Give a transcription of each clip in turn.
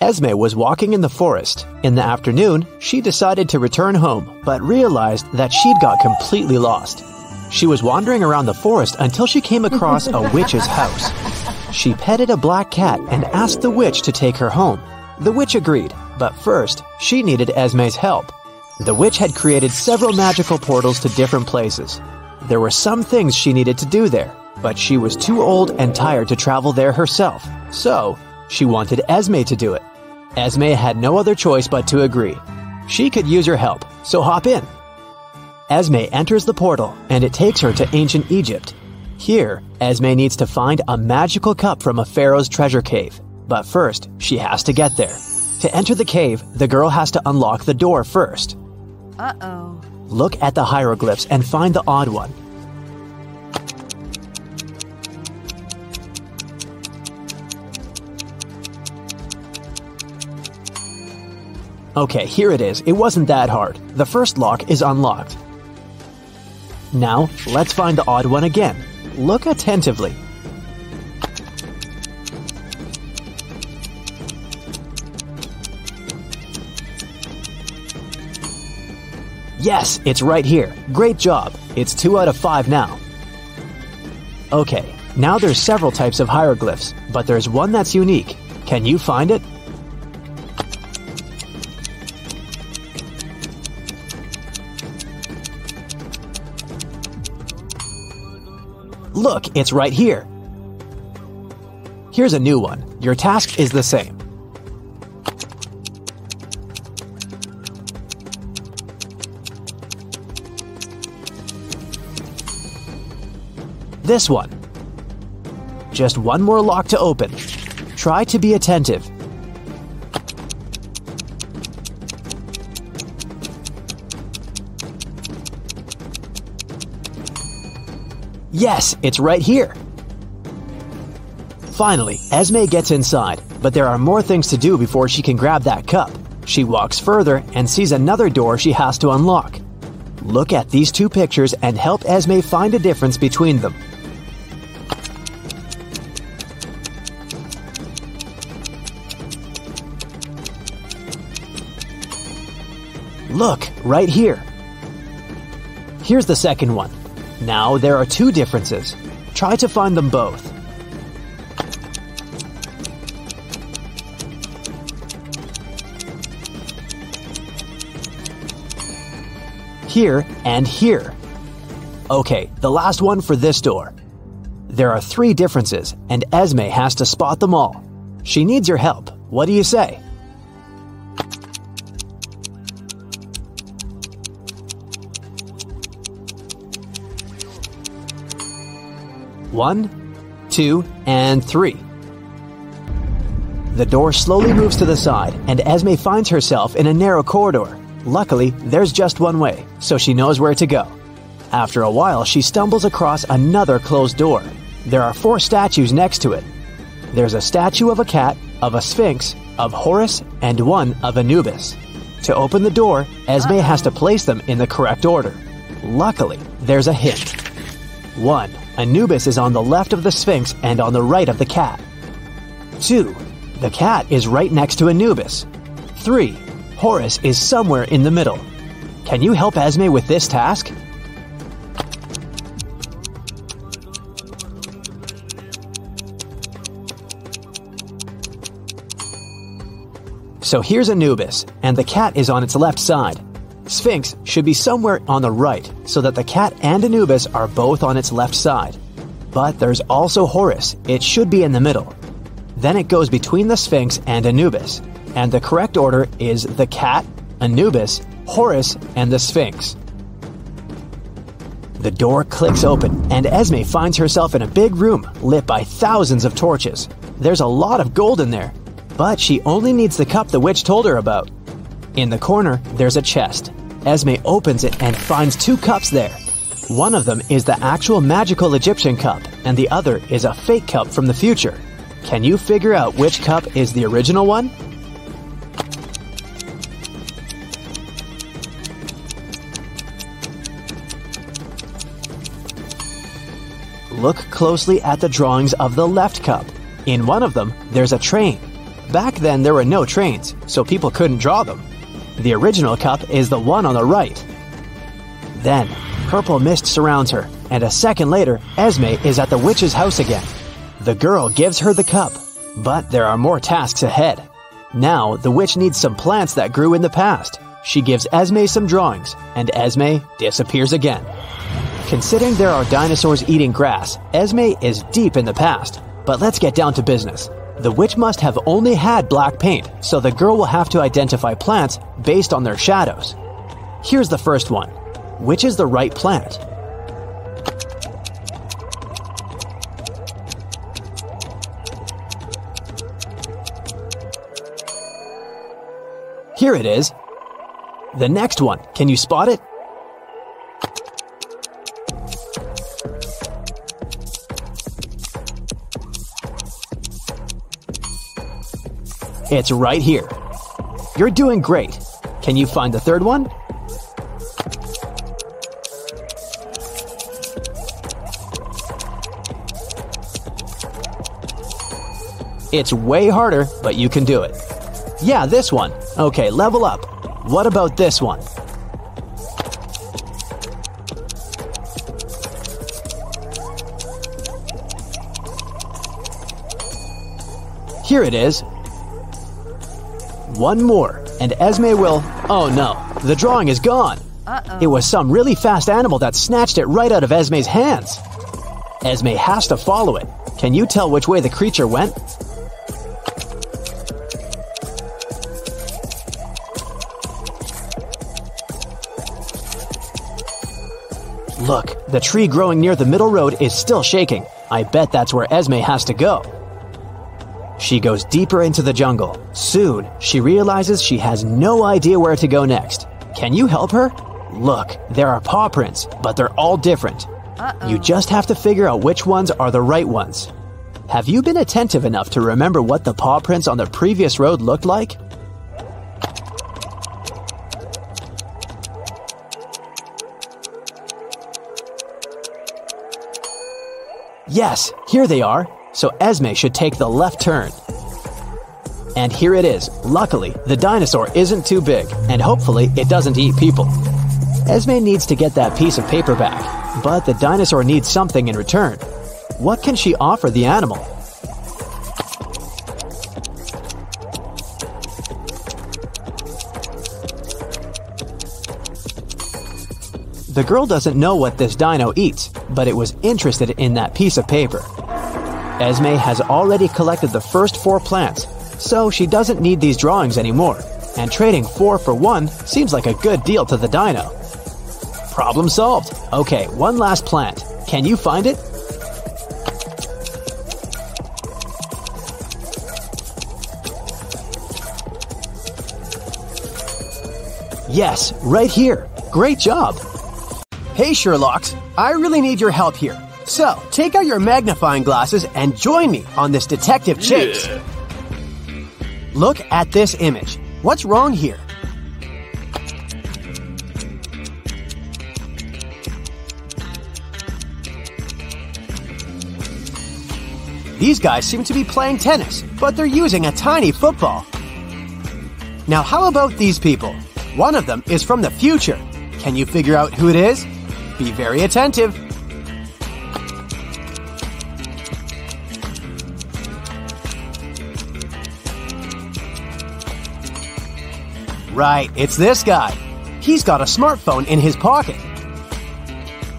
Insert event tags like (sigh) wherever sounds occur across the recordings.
Esme was walking in the forest. In the afternoon, she decided to return home, but realized that she'd got completely lost. She was wandering around the forest until she came across a (laughs) witch's house. She petted a black cat and asked the witch to take her home. The witch agreed, but first, she needed Esme's help. The witch had created several magical portals to different places. There were some things she needed to do there, but she was too old and tired to travel there herself, so she wanted Esme to do it. Esme had no other choice but to agree. She could use your help, so hop in. Esme enters the portal, and it takes her to ancient Egypt. Here, Esme needs to find a magical cup from a pharaoh's treasure cave. But first, she has to get there. To enter the cave, the girl has to unlock the door first. Uh oh. Look at the hieroglyphs and find the odd one. Okay, here it is. It wasn't that hard. The first lock is unlocked. Now, let's find the odd one again. Look attentively. Yes, it's right here. Great job. It's 2 out of 5 now. Okay, now there's several types of hieroglyphs, but there's one that's unique. Can you find it? Look, it's right here. Here's a new one. Your task is the same. This one. Just one more lock to open. Try to be attentive. Yes, it's right here. Finally, Esme gets inside, but there are more things to do before she can grab that cup. She walks further and sees another door she has to unlock. Look at these two pictures and help Esme find a difference between them. Look, right here. Here's the second one. Now there are two differences. Try to find them both. Here and here. Okay, the last one for this door. There are three differences, and Esme has to spot them all. She needs your help. What do you say? One, two, and three. The door slowly moves to the side, and Esme finds herself in a narrow corridor. Luckily, there's just one way, so she knows where to go. After a while, she stumbles across another closed door. There are four statues next to it. There's a statue of a cat, of a sphinx, of Horus, and one of Anubis. To open the door, Esme has to place them in the correct order. Luckily, there's a hint. 1. Anubis is on the left of the Sphinx and on the right of the cat. 2. The cat is right next to Anubis. 3. Horus is somewhere in the middle. Can you help Esme with this task? So here's Anubis, and the cat is on its left side. Sphinx should be somewhere on the right, so that the cat and Anubis are both on its left side. But there's also Horus, it should be in the middle. Then it goes between the Sphinx and Anubis, and the correct order is the cat, Anubis, Horus, and the Sphinx. The door clicks open, and Esme finds herself in a big room lit by thousands of torches. There's a lot of gold in there, but she only needs the cup the witch told her about. In the corner, there's a chest. Esme opens it and finds two cups there. One of them is the actual magical Egyptian cup, and the other is a fake cup from the future. Can you figure out which cup is the original one? Look closely at the drawings of the left cup. In one of them, there's a train. Back then, there were no trains, so people couldn't draw them. The original cup is the one on the right. Then, purple mist surrounds her, and a second later, Esme is at the witch's house again. The girl gives her the cup, but there are more tasks ahead. Now, the witch needs some plants that grew in the past. She gives Esme some drawings, and Esme disappears again. Considering there are dinosaurs eating grass, Esme is deep in the past. But let's get down to business. The witch must have only had black paint, so the girl will have to identify plants based on their shadows. Here's the first one. Which is the right plant? Here it is. The next one, can you spot it? It's right here. You're doing great. Can you find the third one? It's way harder, but you can do it. Yeah, this one. Okay, level up. What about this one? Here it is. One more, and Esme will. Oh no, the drawing is gone. Uh-oh. It was some really fast animal that snatched it right out of Esme's hands. Esme has to follow it. Can you tell which way the creature went? Look, the tree growing near the middle road is still shaking. I bet that's where Esme has to go. She goes deeper into the jungle. Soon, she realizes she has no idea where to go next. Can you help her? Look, there are paw prints, but they're all different. Uh-oh. You just have to figure out which ones are the right ones. Have you been attentive enough to remember what the paw prints on the previous road looked like? Yes, here they are. So Esme should take the left turn. And here it is. Luckily, the dinosaur isn't too big, and hopefully it doesn't eat people. Esme needs to get that piece of paper back, but the dinosaur needs something in return. What can she offer the animal? The girl doesn't know what this dino eats, but it was interested in that piece of paper. Esme has already collected the first four plants, so she doesn't need these drawings anymore, and trading four for one seems like a good deal to the dino. Problem solved. Okay, one last plant. Can you find it? Yes, right here. Great job. Hey Sherlocks, I really need your help here. So, take out your magnifying glasses and join me on this detective chase. Look at this image. What's wrong here? These guys seem to be playing tennis, but they're using a tiny football. Now, how about these people? One of them is from the future. Can you figure out who it is? Be very attentive. Right, it's this guy. He's got a smartphone in his pocket.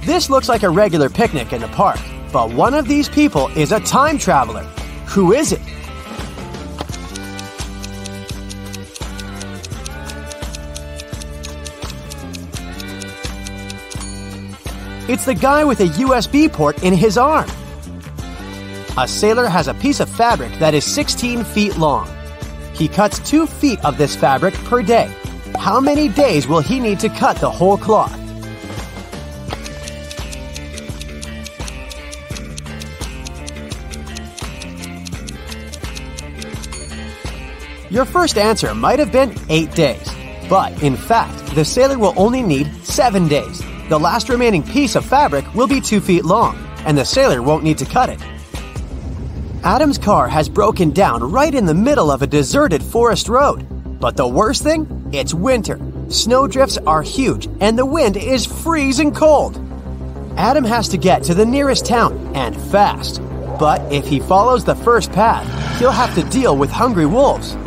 This looks like a regular picnic in the park, but one of these people is a time traveler. Who is it? It's the guy with a USB port in his arm. A sailor has a piece of fabric that is 16 feet long. He cuts two feet of this fabric per day. How many days will he need to cut the whole cloth? Your first answer might have been 8 days, but in fact, the sailor will only need 7 days. The last remaining piece of fabric will be 2 feet long, and the sailor won't need to cut it. Adam's car has broken down right in the middle of a deserted forest road. But the worst thing? It's winter. Snowdrifts are huge and the wind is freezing cold. Adam has to get to the nearest town and fast. But if he follows the first path, he'll have to deal with hungry wolves.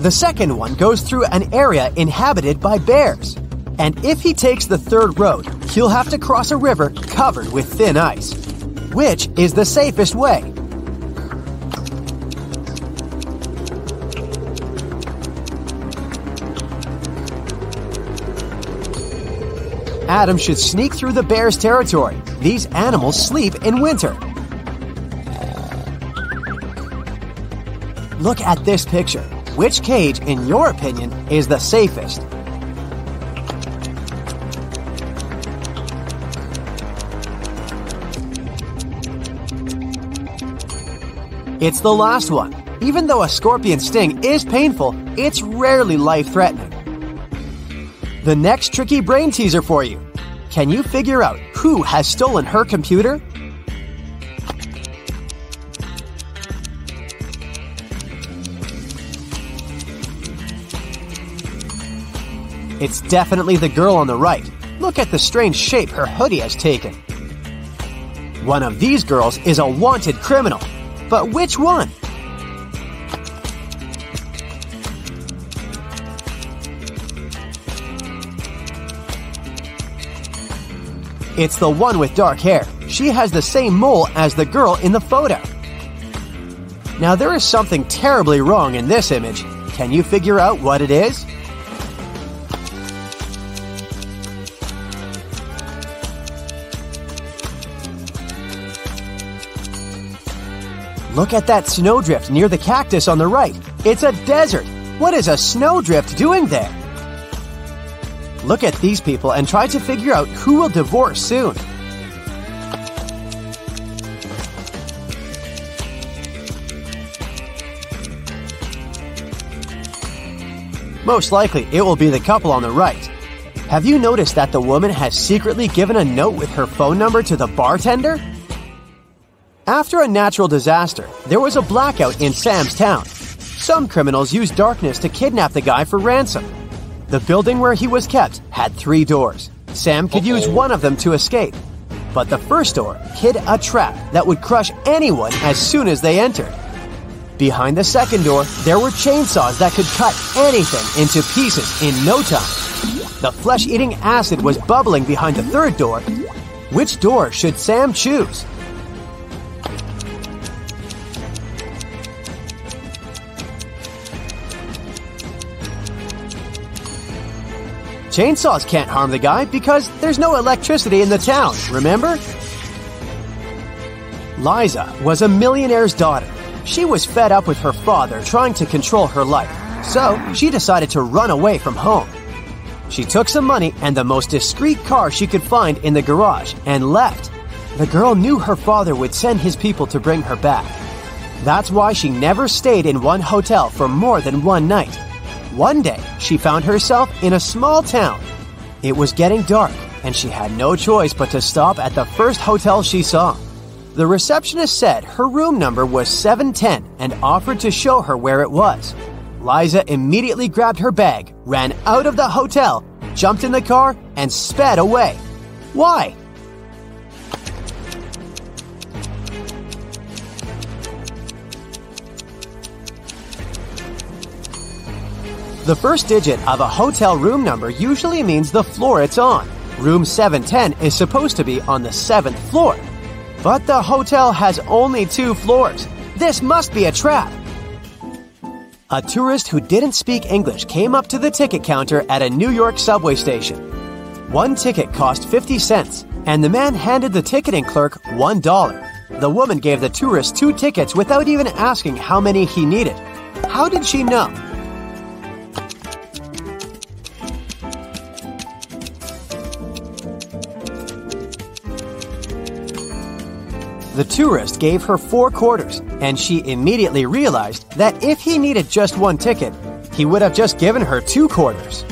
The second one goes through an area inhabited by bears. And if he takes the third road, he'll have to cross a river covered with thin ice. Which is the safest way? Adam should sneak through the bear's territory. These animals sleep in winter. Look at this picture. Which cage, in your opinion, is the safest? It's the last one. Even though a scorpion sting is painful, it's rarely life threatening. The next tricky brain teaser for you. Can you figure out who has stolen her computer? It's definitely the girl on the right. Look at the strange shape her hoodie has taken. One of these girls is a wanted criminal. But which one? It's the one with dark hair. She has the same mole as the girl in the photo. Now there is something terribly wrong in this image. Can you figure out what it is? Look at that snowdrift near the cactus on the right. It's a desert. What is a snowdrift doing there? Look at these people and try to figure out who will divorce soon. Most likely, it will be the couple on the right. Have you noticed that the woman has secretly given a note with her phone number to the bartender? After a natural disaster, there was a blackout in Sam's town. Some criminals used darkness to kidnap the guy for ransom. The building where he was kept had three doors. Sam could use one of them to escape. But the first door hid a trap that would crush anyone as soon as they entered. Behind the second door, there were chainsaws that could cut anything into pieces in no time. The flesh eating acid was bubbling behind the third door. Which door should Sam choose? Chainsaws can't harm the guy because there's no electricity in the town, remember? Liza was a millionaire's daughter. She was fed up with her father trying to control her life, so she decided to run away from home. She took some money and the most discreet car she could find in the garage and left. The girl knew her father would send his people to bring her back. That's why she never stayed in one hotel for more than one night. One day, she found herself in a small town. It was getting dark, and she had no choice but to stop at the first hotel she saw. The receptionist said her room number was 710 and offered to show her where it was. Liza immediately grabbed her bag, ran out of the hotel, jumped in the car, and sped away. Why? The first digit of a hotel room number usually means the floor it's on. Room 710 is supposed to be on the seventh floor. But the hotel has only two floors. This must be a trap. A tourist who didn't speak English came up to the ticket counter at a New York subway station. One ticket cost 50 cents, and the man handed the ticketing clerk $1. The woman gave the tourist two tickets without even asking how many he needed. How did she know? The tourist gave her four quarters, and she immediately realized that if he needed just one ticket, he would have just given her two quarters.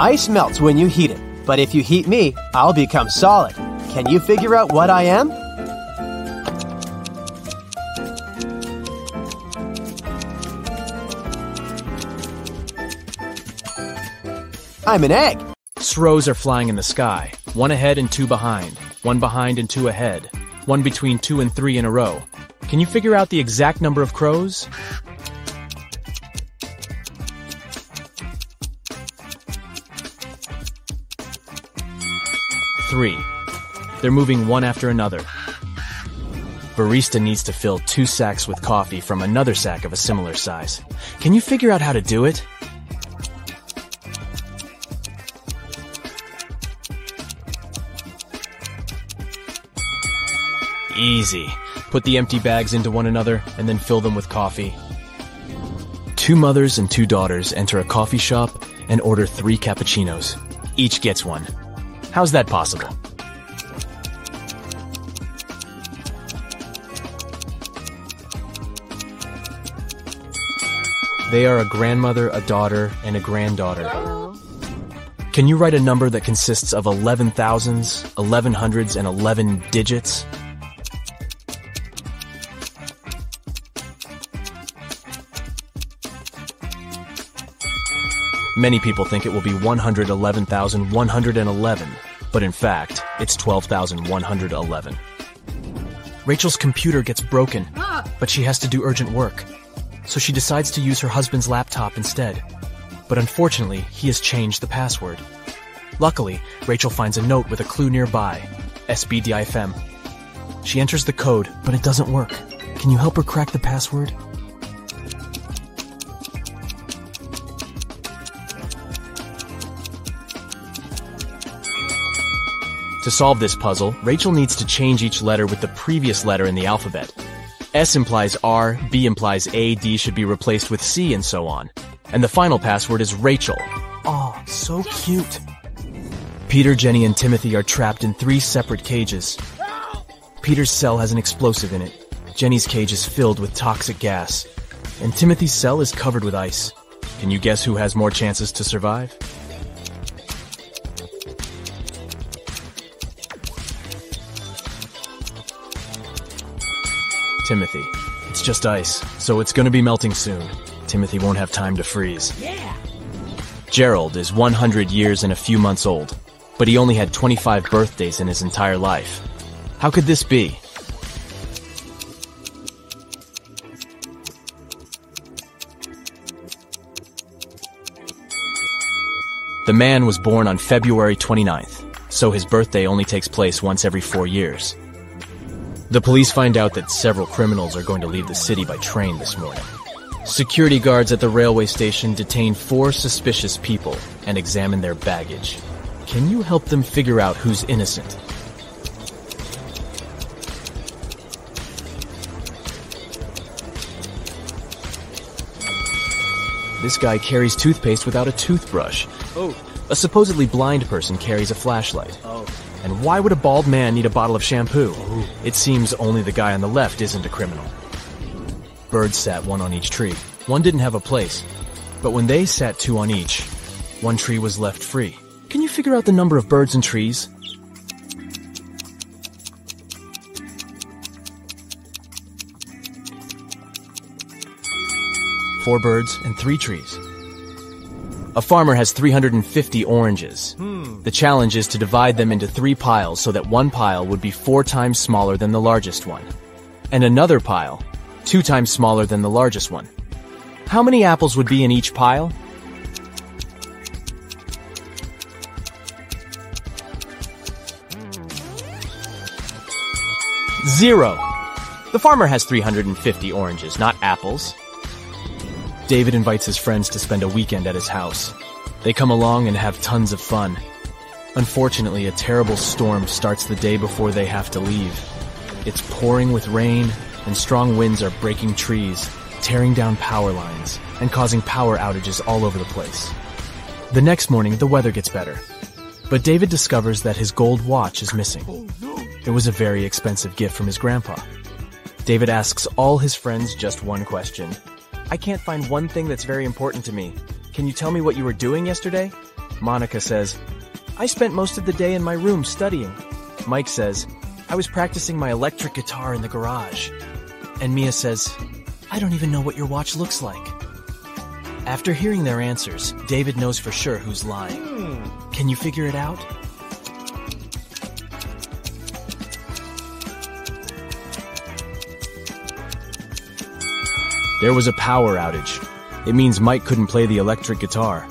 Ice melts when you heat it, but if you heat me, I'll become solid. Can you figure out what I am? I'm an egg. Srows are flying in the sky, one ahead and two behind, one behind and two ahead one between two and three in a row. Can you figure out the exact number of crows? Three. They're moving one after another. Barista needs to fill two sacks with coffee from another sack of a similar size. Can you figure out how to do it? Easy. Put the empty bags into one another and then fill them with coffee. Two mothers and two daughters enter a coffee shop and order three cappuccinos. Each gets one. How's that possible? They are a grandmother, a daughter, and a granddaughter. Can you write a number that consists of 11 thousands, 11 hundreds, and 11 digits? Many people think it will be 111,111, but in fact, it's 12,111. Rachel's computer gets broken, but she has to do urgent work. So she decides to use her husband's laptop instead. But unfortunately, he has changed the password. Luckily, Rachel finds a note with a clue nearby SBDIFM. She enters the code, but it doesn't work. Can you help her crack the password? To solve this puzzle, Rachel needs to change each letter with the previous letter in the alphabet. S implies R, B implies A, D should be replaced with C, and so on. And the final password is Rachel. Oh, so cute. Peter, Jenny, and Timothy are trapped in three separate cages. Peter's cell has an explosive in it. Jenny's cage is filled with toxic gas. And Timothy's cell is covered with ice. Can you guess who has more chances to survive? Timothy. It's just ice, so it's gonna be melting soon. Timothy won't have time to freeze. Yeah. Gerald is 100 years and a few months old, but he only had 25 birthdays in his entire life. How could this be? The man was born on February 29th, so his birthday only takes place once every four years. The police find out that several criminals are going to leave the city by train this morning. Security guards at the railway station detain four suspicious people and examine their baggage. Can you help them figure out who's innocent? This guy carries toothpaste without a toothbrush. Oh. A supposedly blind person carries a flashlight. Oh. And why would a bald man need a bottle of shampoo? It seems only the guy on the left isn't a criminal. Birds sat one on each tree. One didn't have a place. But when they sat two on each, one tree was left free. Can you figure out the number of birds and trees? Four birds and three trees. A farmer has 350 oranges. Hmm. The challenge is to divide them into three piles so that one pile would be four times smaller than the largest one, and another pile two times smaller than the largest one. How many apples would be in each pile? Zero. The farmer has 350 oranges, not apples. David invites his friends to spend a weekend at his house. They come along and have tons of fun. Unfortunately, a terrible storm starts the day before they have to leave. It's pouring with rain, and strong winds are breaking trees, tearing down power lines, and causing power outages all over the place. The next morning, the weather gets better. But David discovers that his gold watch is missing. It was a very expensive gift from his grandpa. David asks all his friends just one question I can't find one thing that's very important to me. Can you tell me what you were doing yesterday? Monica says, I spent most of the day in my room studying. Mike says, I was practicing my electric guitar in the garage. And Mia says, I don't even know what your watch looks like. After hearing their answers, David knows for sure who's lying. Hmm. Can you figure it out? There was a power outage. It means Mike couldn't play the electric guitar.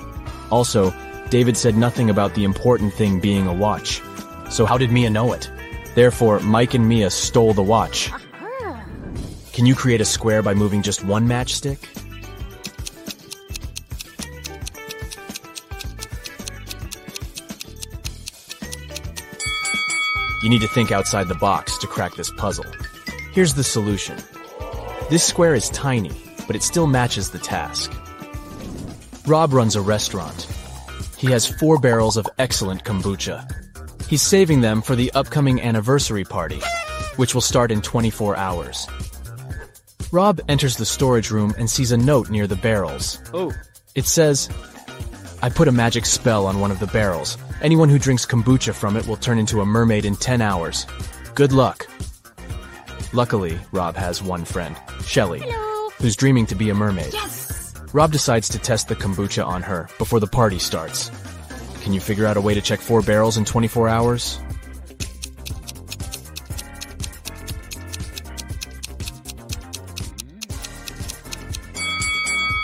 Also, David said nothing about the important thing being a watch. So how did Mia know it? Therefore, Mike and Mia stole the watch. Can you create a square by moving just one matchstick? You need to think outside the box to crack this puzzle. Here's the solution. This square is tiny, but it still matches the task. Rob runs a restaurant. He has four barrels of excellent kombucha. He's saving them for the upcoming anniversary party, which will start in 24 hours. Rob enters the storage room and sees a note near the barrels. Oh, It says, I put a magic spell on one of the barrels. Anyone who drinks kombucha from it will turn into a mermaid in 10 hours. Good luck. Luckily, Rob has one friend, Shelly, who's dreaming to be a mermaid. Rob decides to test the kombucha on her before the party starts. Can you figure out a way to check four barrels in 24 hours?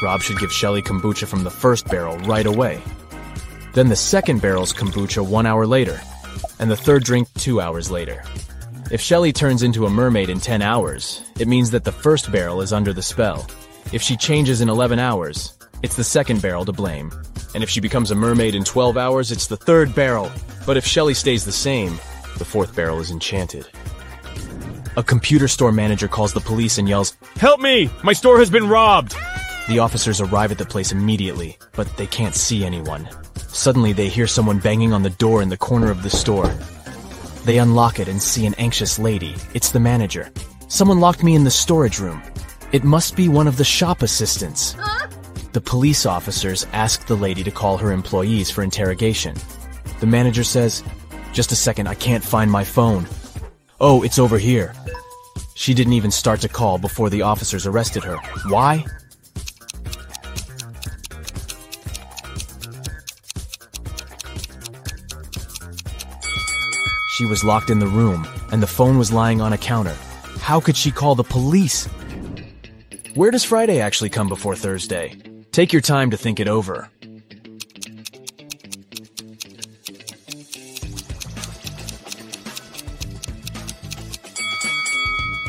Rob should give Shelly kombucha from the first barrel right away. Then the second barrel's kombucha one hour later, and the third drink two hours later. If Shelly turns into a mermaid in 10 hours, it means that the first barrel is under the spell. If she changes in 11 hours, it's the second barrel to blame. And if she becomes a mermaid in 12 hours, it's the third barrel. But if Shelly stays the same, the fourth barrel is enchanted. A computer store manager calls the police and yells, help me! My store has been robbed! The officers arrive at the place immediately, but they can't see anyone. Suddenly, they hear someone banging on the door in the corner of the store. They unlock it and see an anxious lady. It's the manager. Someone locked me in the storage room. It must be one of the shop assistants. The police officers ask the lady to call her employees for interrogation. The manager says, Just a second, I can't find my phone. Oh, it's over here. She didn't even start to call before the officers arrested her. Why? She was locked in the room, and the phone was lying on a counter. How could she call the police? Where does Friday actually come before Thursday? Take your time to think it over.